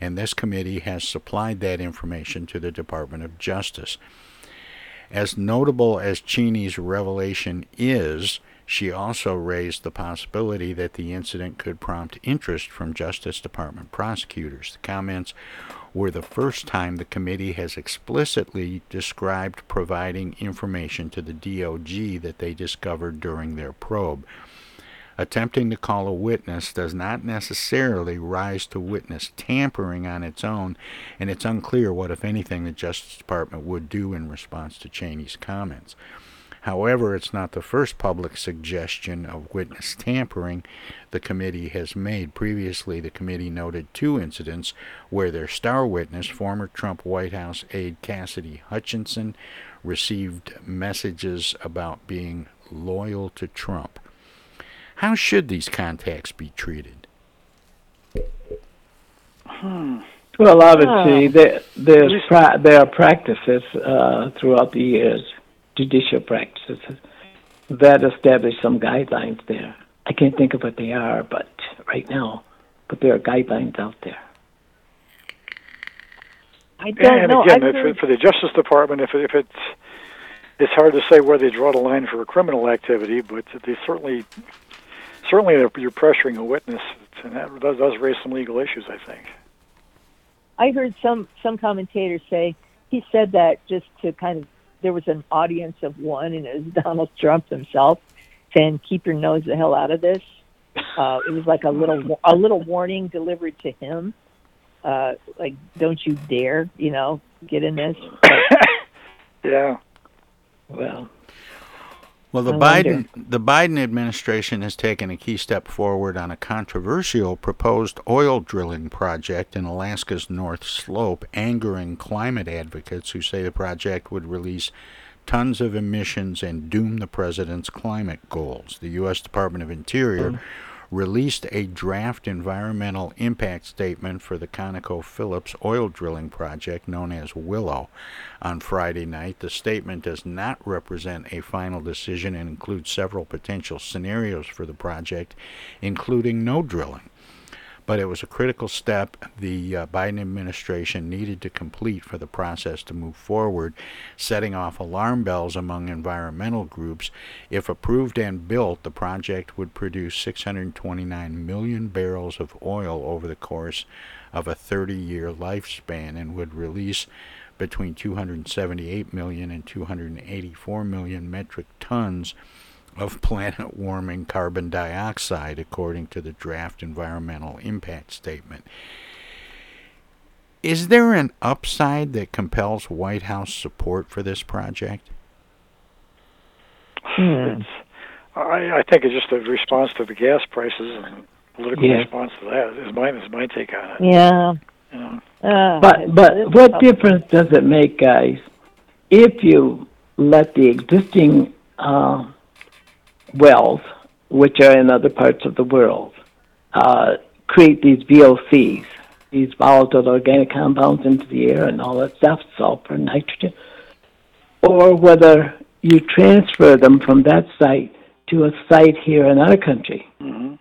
Speaker 2: And this committee has supplied that information to the Department of Justice. As notable as Cheney's revelation is, she also raised the possibility that the incident could prompt interest from Justice Department prosecutors. The comments were the first time the committee has explicitly described providing information to the DOJ that they discovered during their probe. Attempting to call a witness does not necessarily rise to witness tampering on its own, and it's unclear what, if anything, the Justice Department would do in response to Cheney's comments. However, it's not the first public suggestion of witness tampering the committee has made. Previously, the committee noted two incidents where their star witness, former Trump White House aide Cassidy Hutchinson, received messages about being loyal to Trump. How should these contacts be treated?
Speaker 3: Hmm.
Speaker 4: Well, obviously, there there's pra- there are practices uh, throughout the years, judicial practices that establish some guidelines there. I can't think of what they are, but right now, but there are guidelines out there.
Speaker 10: I don't
Speaker 3: and
Speaker 10: know.
Speaker 3: again,
Speaker 10: I've heard-
Speaker 3: for the Justice Department, if, if it's it's hard to say where they draw the line for criminal activity, but they certainly certainly you're pressuring a witness, and that does, does raise some legal issues. I think.
Speaker 10: I heard some some commentators say he said that just to kind of there was an audience of one, and it was Donald Trump himself saying, "Keep your nose the hell out of this." Uh, it was like a little a little warning delivered to him, uh, like "Don't you dare, you know, get in this."
Speaker 3: Yeah.
Speaker 4: Well,
Speaker 2: Well, the
Speaker 10: I
Speaker 2: Biden
Speaker 10: wonder.
Speaker 2: the Biden administration has taken a key step forward on a controversial proposed oil drilling project in Alaska's North Slope, angering climate advocates who say the project would release tons of emissions and doom the president's climate goals. The U.S. Department of Interior mm. Released a draft environmental impact statement for the ConocoPhillips oil drilling project known as Willow on Friday night. The statement does not represent a final decision and includes several potential scenarios for the project, including no drilling. But it was a critical step the uh, Biden administration needed to complete for the process to move forward, setting off alarm bells among environmental groups. If approved and built, the project would produce 629 million barrels of oil over the course of a 30 year lifespan and would release between 278 million and 284 million metric tons of planet warming carbon dioxide, according to the draft environmental impact statement. Is there an upside that compels White House support for this project?
Speaker 3: It's, I, I think it's just a response to the gas prices and political
Speaker 4: Yeah.
Speaker 3: response to that. Is my is my take on it.
Speaker 10: Yeah.
Speaker 3: You know.
Speaker 10: Uh,
Speaker 4: But but what difference does it make, guys, if you let the existing uh, wells, which are in other parts of the world, uh, create these VOCs, these volatile organic compounds into the air and all that stuff, sulfur, nitrogen, or whether you transfer them from that site to a site here in our country.
Speaker 3: Mm-hmm.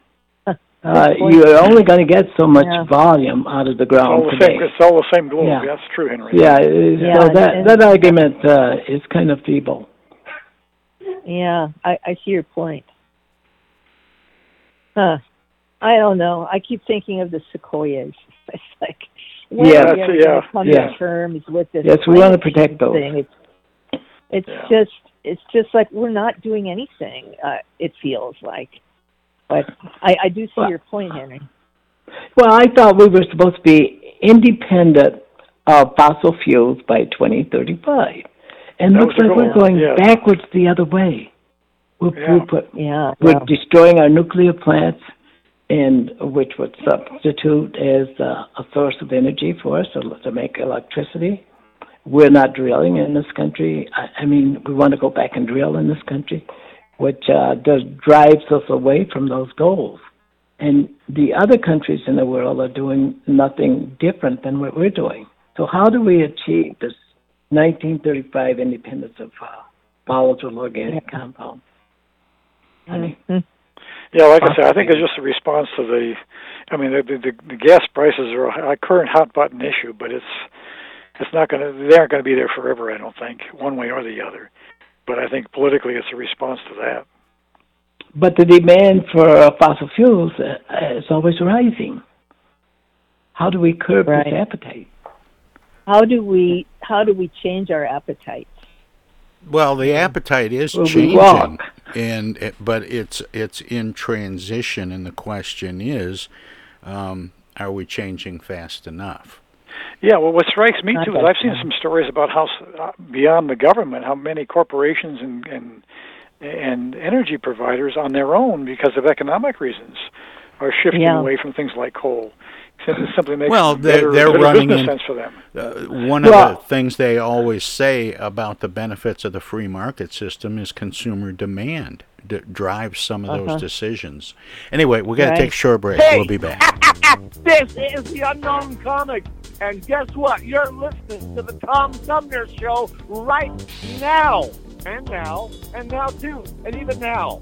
Speaker 4: Uh, you're only going to get so much
Speaker 10: Yeah.
Speaker 4: volume out of the
Speaker 3: It's all
Speaker 4: ground
Speaker 3: the
Speaker 4: today.
Speaker 3: same. It's all the same globe.
Speaker 4: Yeah.
Speaker 3: That's true, Henry.
Speaker 4: Yeah,
Speaker 10: Yeah,
Speaker 4: so
Speaker 10: and-
Speaker 4: that that argument uh, is kind of feeble.
Speaker 10: Yeah, I, I see your point. Huh. I don't know. I keep thinking of the sequoias. It's like, when
Speaker 4: Yeah,
Speaker 10: are we
Speaker 3: yeah,
Speaker 10: come
Speaker 4: yeah.
Speaker 10: to terms with this?
Speaker 4: Yes, we wanna protect those.
Speaker 10: Thing? It's, it's
Speaker 3: Yeah.
Speaker 10: just, it's just like we're not doing anything. Uh, it feels like, but I, I do see
Speaker 4: Well-
Speaker 10: your point, Henry.
Speaker 4: Well, I thought we were supposed to be independent of fossil fuels by 2035, and
Speaker 3: That
Speaker 4: looks
Speaker 3: was the
Speaker 4: like we're
Speaker 3: goal,
Speaker 4: going
Speaker 3: yeah.
Speaker 4: backwards the other way. We're,
Speaker 3: Yeah.
Speaker 4: we're, put,
Speaker 10: Yeah,
Speaker 4: we're
Speaker 10: well,
Speaker 4: destroying our nuclear plants, and which would substitute as uh, a source of energy for us to, to make electricity. We're not drilling in this country. I, I mean, we want to go back and drill in this country, which uh, does drives us away from those goals. And the other countries in the world are doing nothing different than what we're doing. So how do we achieve this 1935 independence of uh, volatile organic compounds? I mean,
Speaker 10: mhm.
Speaker 3: Yeah, like I said, I think it's just a response to the. I mean, the the, the gas prices are a, a current hot button issue, but it's it's not going to. They aren't going to be there forever. I don't think, one way or the other. But I think politically, it's a response to that.
Speaker 4: but the demand for uh, fossil fuels uh, is always rising. How do we curb
Speaker 10: Right.
Speaker 4: this appetite?
Speaker 10: How do we, how do we change our appetites?
Speaker 2: Well, the appetite is
Speaker 4: Well,
Speaker 2: changing, and but it's it's in transition, and the question is, um, are we changing fast enough?
Speaker 3: Yeah, well, what strikes me
Speaker 10: Not
Speaker 3: too is I've seen some stories about how uh, beyond the government, how many corporations and and and energy providers on their own, because of economic reasons, are shifting
Speaker 10: Yeah.
Speaker 3: away from things like coal. Simply, simply makes
Speaker 2: Well, they're-
Speaker 3: better,
Speaker 2: they're
Speaker 3: better
Speaker 2: running
Speaker 3: business
Speaker 2: in-
Speaker 3: sense for them.
Speaker 2: Uh, one
Speaker 4: Well-
Speaker 2: of the things they always say about the benefits of the free market system is consumer demand d- drives some of
Speaker 10: Uh-huh.
Speaker 2: those decisions. Anyway, we got to take a short break.
Speaker 11: Hey!
Speaker 2: We'll be back.
Speaker 11: This is the Unknown Comic, and guess what? You're listening to the Tom Sumner Show right now, and now, and now too, and even now.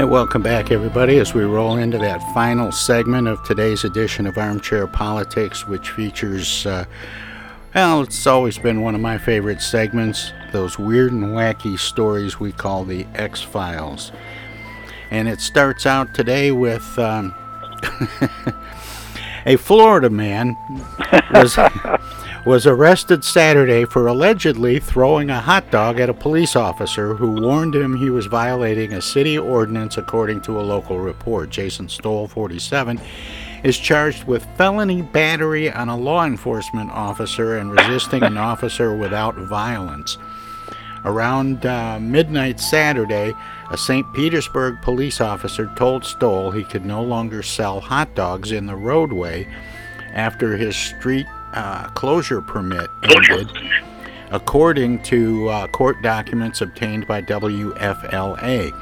Speaker 2: And welcome back, everybody, as we roll into that final segment of today's edition of Armchair Politics, which features, uh, well, it's always been one of my favorite segments those weird and wacky stories we call the X Files. And it starts out today with um, a Florida man was. Was arrested Saturday for allegedly throwing a hot dog at a police officer who warned him he was violating a city ordinance, according to a local report. Jason Stoll, 47, is charged with felony battery on a law enforcement officer and resisting an officer without violence. Around uh, midnight Saturday, a St. Petersburg police officer told Stoll he could no longer sell hot dogs in the roadway after his street uh, closure permit ended. according to uh, court documents obtained by WFLA.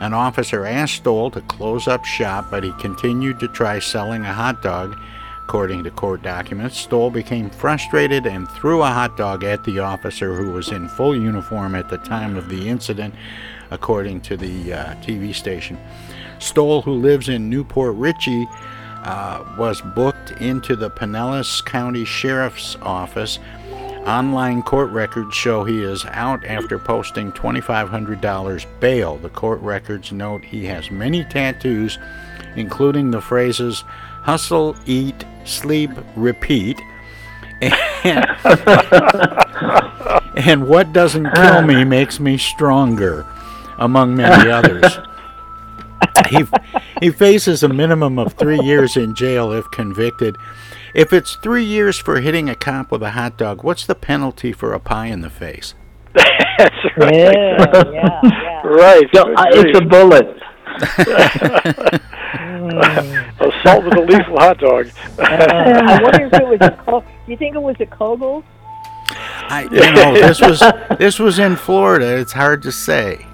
Speaker 2: An officer asked Stoll to close up shop, but he continued to try selling a hot dog. According to court documents, Stoll became frustrated and threw a hot dog at the officer who was in full uniform at the time of the incident, according to the uh, TV station. Stoll, who lives in New Port Richey, uh, was booked into the Pinellas County Sheriff's Office. Online court records show he is out after posting $2,500 bail. The court records note he has many tattoos, including the phrases hustle, eat, sleep, repeat. And, and what doesn't kill me makes me stronger, among many others. He, he faces a minimum of three years in jail if convicted. If it's three years for hitting a cop with a hot dog, what's the penalty for a pie in the face?
Speaker 12: That's right.
Speaker 13: Yeah, yeah, yeah.
Speaker 12: Right.
Speaker 13: So, uh, it's a bullet.
Speaker 12: Assault with a lethal hot dog.
Speaker 13: Uh, I wonder if it was a. Co- do you think it was a Koegels?
Speaker 2: I, you know, this was this was in Florida. It's hard to say.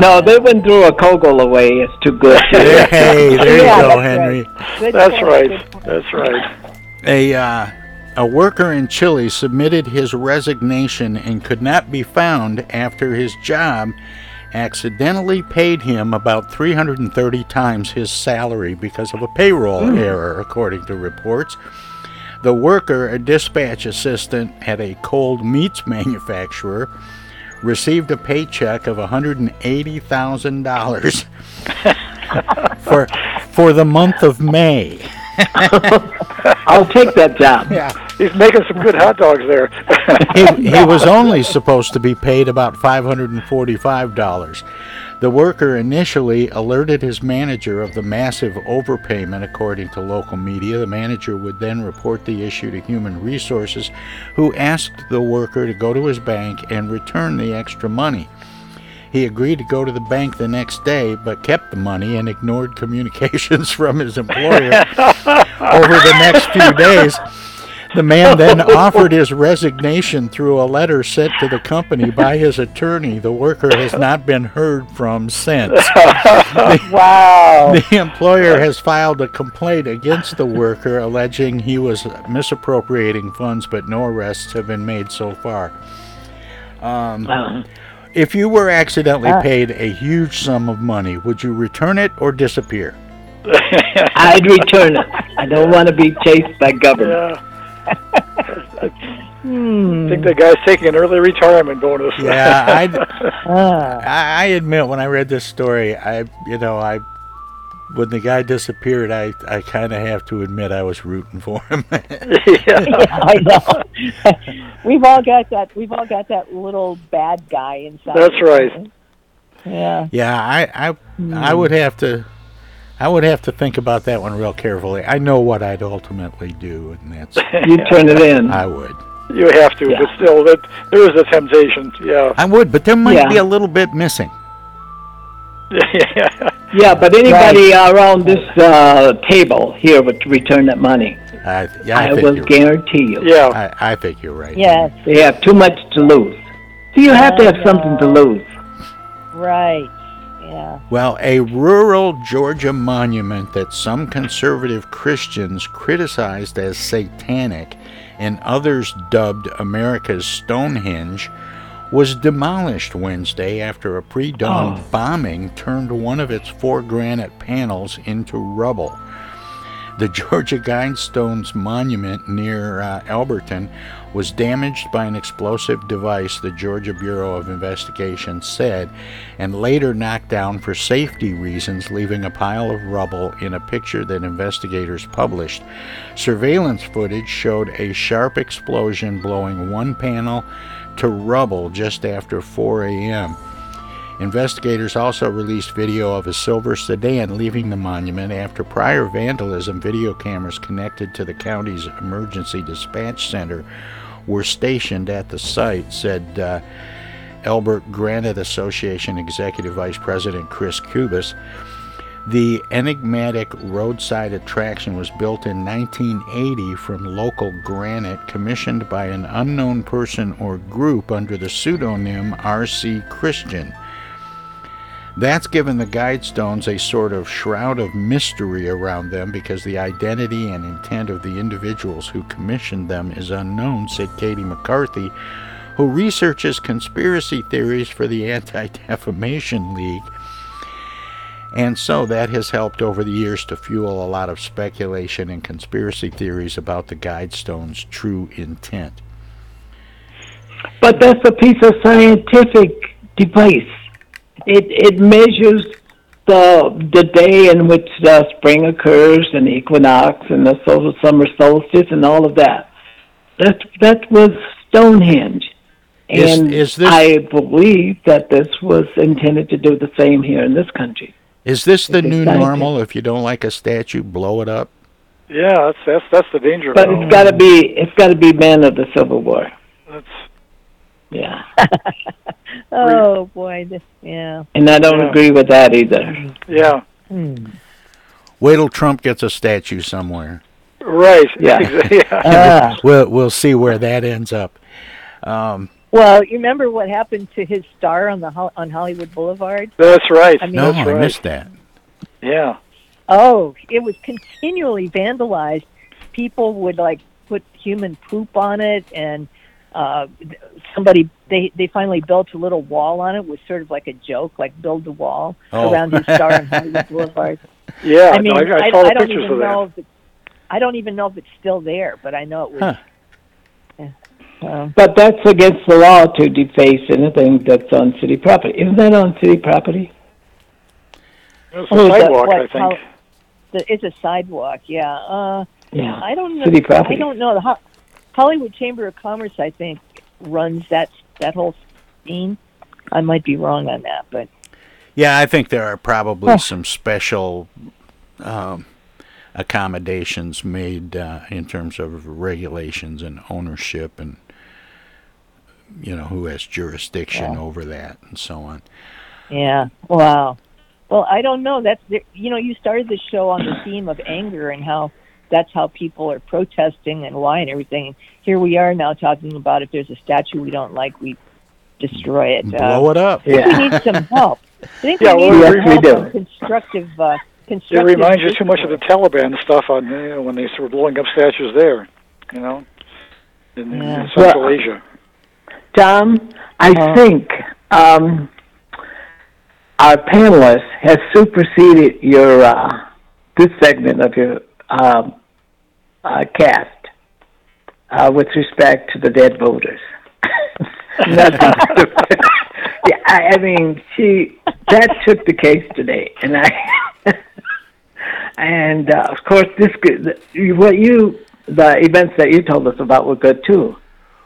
Speaker 13: No, they went through a Koegel away. It's too good.
Speaker 2: Hey, there you
Speaker 13: Yeah,
Speaker 2: go,
Speaker 13: that's
Speaker 2: Henry.
Speaker 13: Good
Speaker 12: That's
Speaker 13: point,
Speaker 12: right.
Speaker 13: good point.
Speaker 12: That's right.
Speaker 2: A uh, a worker in Chile submitted his resignation and could not be found after his job accidentally paid him about 330 times his salary because of a payroll error, according to reports. The worker, a dispatch assistant at a cold meats manufacturer, received a paycheck of $180,000 for for the month of May.
Speaker 13: I'll take that job.
Speaker 2: Yeah.
Speaker 12: He's making some good hot dogs there.
Speaker 2: he, he was only supposed to be paid about $545. The worker initially alerted his manager of the massive overpayment, according to local media. The manager would then report the issue to Human Resources, who asked the worker to go to his bank and return the extra money. He agreed to go to the bank the next day, but kept the money and ignored communications from his employer over the next few days. The man then offered his resignation through a letter sent to the company by his attorney. The worker has not been heard from since. The,
Speaker 13: wow.
Speaker 2: the employer has filed a complaint against the worker alleging he was misappropriating funds, but no arrests have been made so far. Um, if you were accidentally
Speaker 13: Ah.
Speaker 2: paid a huge sum of money, would you return it or disappear?
Speaker 13: I'd return it. I don't want to be chased by government.
Speaker 12: I think that guy's taking an early retirement bonus.
Speaker 2: Yeah, I'd,
Speaker 13: Ah.
Speaker 2: I, I admit when I read this story, I you know I when the guy disappeared, I I kind of have to admit I was rooting for him.
Speaker 13: yeah, I know. we've all got that. We've all got that little bad guy inside.
Speaker 12: That's right.
Speaker 13: Yeah.
Speaker 2: yeah, I I I would have to. I would have to think about that one real carefully. I know what I'd ultimately do, and that's
Speaker 13: You turn it in.
Speaker 2: I would.
Speaker 12: You have to, but still, that there is a temptation. Yeah.
Speaker 2: I would, but there might
Speaker 13: Yeah.
Speaker 2: be a little bit missing.
Speaker 12: yeah.
Speaker 13: Yeah, but anybody around this uh, table here would return that money.
Speaker 2: I, yeah, I,
Speaker 13: I, will
Speaker 2: you're,
Speaker 13: guarantee you.
Speaker 12: Yeah.
Speaker 2: I, I think you're right.
Speaker 13: Yes. They have too much to lose. So you have to have something to lose.
Speaker 14: Right. Yeah.
Speaker 2: Well, a rural Georgia monument that some conservative Christians criticized as satanic and others dubbed America's Stonehenge was demolished Wednesday after a pre dawn oh. bombing turned one of its four granite panels into rubble. The Georgia Guidestones monument near uh, Elberton was damaged by an explosive device, the Georgia Bureau of Investigation said, and later knocked down for safety reasons, leaving a pile of rubble in a picture that investigators published. Surveillance footage showed a sharp explosion blowing one panel to rubble just after 4 a.m. Investigators also released video of a silver sedan leaving the monument after prior vandalism. Video cameras connected to the county's emergency dispatch center were stationed at the site, said uh, Elbert Granite Association Executive Vice President Chris Kubas. The enigmatic roadside attraction was built in 1980 from local granite commissioned by an unknown person or group under the pseudonym R.C. Christian. That's given the guidestones a sort of shroud of mystery around them because the identity and intent of the individuals who commissioned them is unknown, said Katie McCarthy, who researches conspiracy theories for the Anti Defamation League. And so that has helped over the years to fuel a lot of speculation and conspiracy theories about the Guidestone's true intent.
Speaker 4: But that's a piece of scientific device. It it measures the the day in which the spring occurs and the equinox and the solar summer solstice and all of that. That that was Stonehenge. And
Speaker 2: is this-
Speaker 4: I believe that this was intended to do the same here in this country.
Speaker 2: Is this the
Speaker 4: It's
Speaker 2: new
Speaker 4: exciting.
Speaker 2: normal? If you don't like a statue, blow it up?
Speaker 3: Yeah, that's that's that's the danger.
Speaker 4: But
Speaker 3: it.
Speaker 4: it's got to be it's got to be men of the Civil War.
Speaker 3: That's
Speaker 4: Yeah,
Speaker 5: Oh boy, this, yeah.
Speaker 4: and I don't
Speaker 3: Yeah.
Speaker 4: agree with that either.
Speaker 3: yeah,
Speaker 2: Wait till Trump gets a statue somewhere.
Speaker 3: right.
Speaker 4: Yeah.
Speaker 3: Exa- yeah.
Speaker 4: Ah.
Speaker 2: We'll we'll see where that ends up. Um,
Speaker 5: Well, you remember what happened to his star on the on Hollywood Boulevard?
Speaker 3: That's right.
Speaker 5: I mean-
Speaker 2: no,
Speaker 3: that's
Speaker 2: I
Speaker 3: right.
Speaker 2: missed that.
Speaker 3: Yeah.
Speaker 5: Oh, it was continually vandalized. People would like put human poop on it, and uh, somebody they they finally built a little wall on it. It was sort of like a joke, like build the wall
Speaker 2: Oh.
Speaker 5: around his star on Hollywood Boulevard.
Speaker 3: Yeah.
Speaker 5: I mean,
Speaker 3: no, I, I
Speaker 5: I,
Speaker 3: the
Speaker 5: I don't
Speaker 3: pictures
Speaker 5: even
Speaker 3: of that.
Speaker 5: know if it, I don't even know if it's still there, but I know it was.
Speaker 2: Huh.
Speaker 5: Yeah.
Speaker 4: But that's against the law to deface anything that's on city property. Isn't that on city property?
Speaker 3: It's a
Speaker 5: Oh, is that
Speaker 3: sidewalk,
Speaker 5: what-
Speaker 3: I think.
Speaker 5: how- The, it's a sidewalk, yeah. Uh,
Speaker 4: Yeah.
Speaker 5: I don't know.
Speaker 4: City property.
Speaker 5: I don't know. The Ho- Hollywood Chamber of Commerce, I think, runs that that whole scene. I might be wrong on that, but
Speaker 2: Yeah, I think there are probably
Speaker 5: Huh.
Speaker 2: some special um, accommodations made uh, in terms of regulations and ownership and you know who has jurisdiction
Speaker 5: Yeah.
Speaker 2: over that and so on.
Speaker 5: yeah. Wow. Well, I don't know. That's the, you know, you started the show on the theme of anger and how that's how people are protesting and why and everything. Here we are now talking about if there's a statue we don't like, we destroy it.
Speaker 2: Blow it up.
Speaker 5: I think we need some help. I think
Speaker 3: Yeah,
Speaker 5: we need
Speaker 3: yes,
Speaker 5: some
Speaker 3: we
Speaker 5: help
Speaker 3: do.
Speaker 5: on constructive. Uh,
Speaker 3: It reminds you too much of the. Taliban stuff on you know, when they were blowing up statues there. You know, in, in Central
Speaker 4: Well,
Speaker 3: Asia.
Speaker 4: Tom, I
Speaker 5: Uh,
Speaker 4: think um, our panelist has superseded your uh, this segment of your um, uh, cast uh, with respect to the dead voters. Nothing. yeah, I, I mean, she that took the case today, and I and uh, of course this what you the events that you told us about were good too.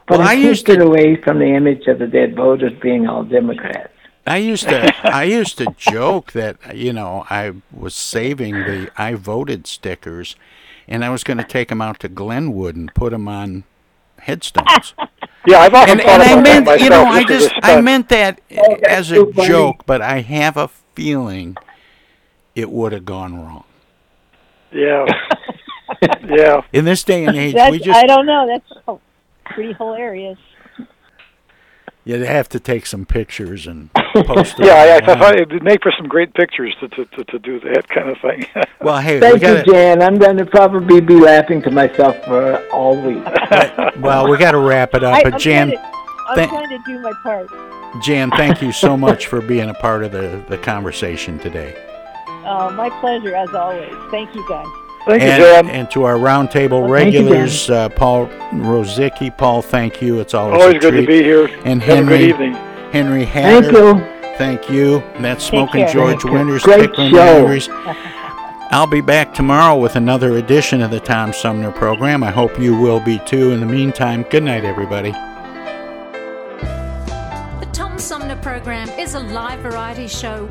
Speaker 4: But
Speaker 2: Well, I used
Speaker 4: it away from the image of the dead voters being all Democrats.
Speaker 2: I used to I used to joke that you know I was saving the I voted stickers, and I was going to take them out to Glenwood and put them on headstones.
Speaker 3: Yeah, I've often
Speaker 2: and,
Speaker 3: thought
Speaker 2: and I meant
Speaker 3: that
Speaker 2: you know I
Speaker 3: just as
Speaker 2: just
Speaker 3: a
Speaker 2: I
Speaker 3: stunt.
Speaker 2: meant that
Speaker 4: Oh,
Speaker 2: as a
Speaker 4: so funny.
Speaker 2: joke, but I have a feeling it would have gone wrong.
Speaker 3: Yeah. yeah.
Speaker 2: In this day and age,
Speaker 5: That's,
Speaker 2: we just
Speaker 5: I don't know. That's pretty hilarious.
Speaker 2: You'd have to take some pictures and post them.
Speaker 3: Yeah, I, I thought it would make for some great pictures to to, to, to do that kind of thing.
Speaker 2: Well, hey, we
Speaker 4: Thank you, Jan. I'm going to probably be laughing to myself for all week.
Speaker 2: well, we got to wrap it up.
Speaker 5: I,
Speaker 2: but
Speaker 5: I'm
Speaker 2: Jan,
Speaker 5: trying to, I'm
Speaker 2: thank-
Speaker 5: trying to do my part.
Speaker 2: Jan, thank you so much for being a part of the the conversation today.
Speaker 5: Uh, my pleasure, as always. Thank you, guys.
Speaker 3: Thank you,
Speaker 2: and,
Speaker 3: Jan.
Speaker 2: and to our roundtable
Speaker 5: Thank you,
Speaker 2: regulars, uh, Paul Rozycki. Paul, thank you. It's always,
Speaker 3: Always
Speaker 2: a
Speaker 3: good to be here.
Speaker 2: And
Speaker 3: Have a
Speaker 2: Henry,
Speaker 3: good evening.
Speaker 2: Henry Hatter.
Speaker 4: Thank you.
Speaker 2: Thank you. And that's
Speaker 5: Take
Speaker 2: Smoking. George Winters,
Speaker 4: Great
Speaker 2: Pickling
Speaker 4: show.
Speaker 2: I'll be back tomorrow with another edition of the Tom Sumner program. I hope you will be too. In the meantime, good night, everybody.
Speaker 15: The Tom Sumner program is a live variety show.